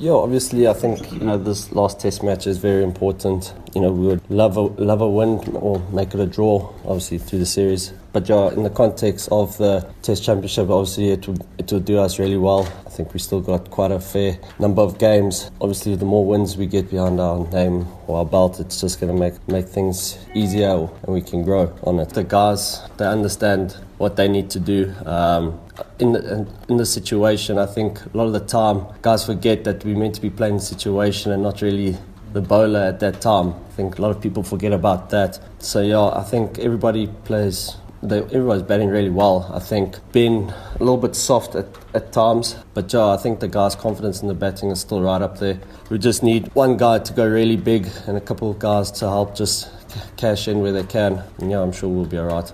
Yeah, obviously, I think you know this last Test match is very important. You know, we would love a love a win or make it a draw, obviously through the series. But yeah, in the context of the Test Championship, obviously it would it would do us really well. I think we still got quite a fair number of games. Obviously, the more wins we get behind our name or our belt, it's just going to make make things easier and we can grow on it. The guys they understand what they need to do. Um, in the, in the situation, I think a lot of the time guys forget that we're meant to be playing the situation and not really the bowler at that time. I think a lot of people forget about that. So yeah, I think everybody plays. They, everybody's batting really well. I think being a little bit soft at, at times, but yeah, I think the guys' confidence in the batting is still right up there. We just need one guy to go really big and a couple of guys to help just cash in where they can. And yeah, I'm sure we'll be alright.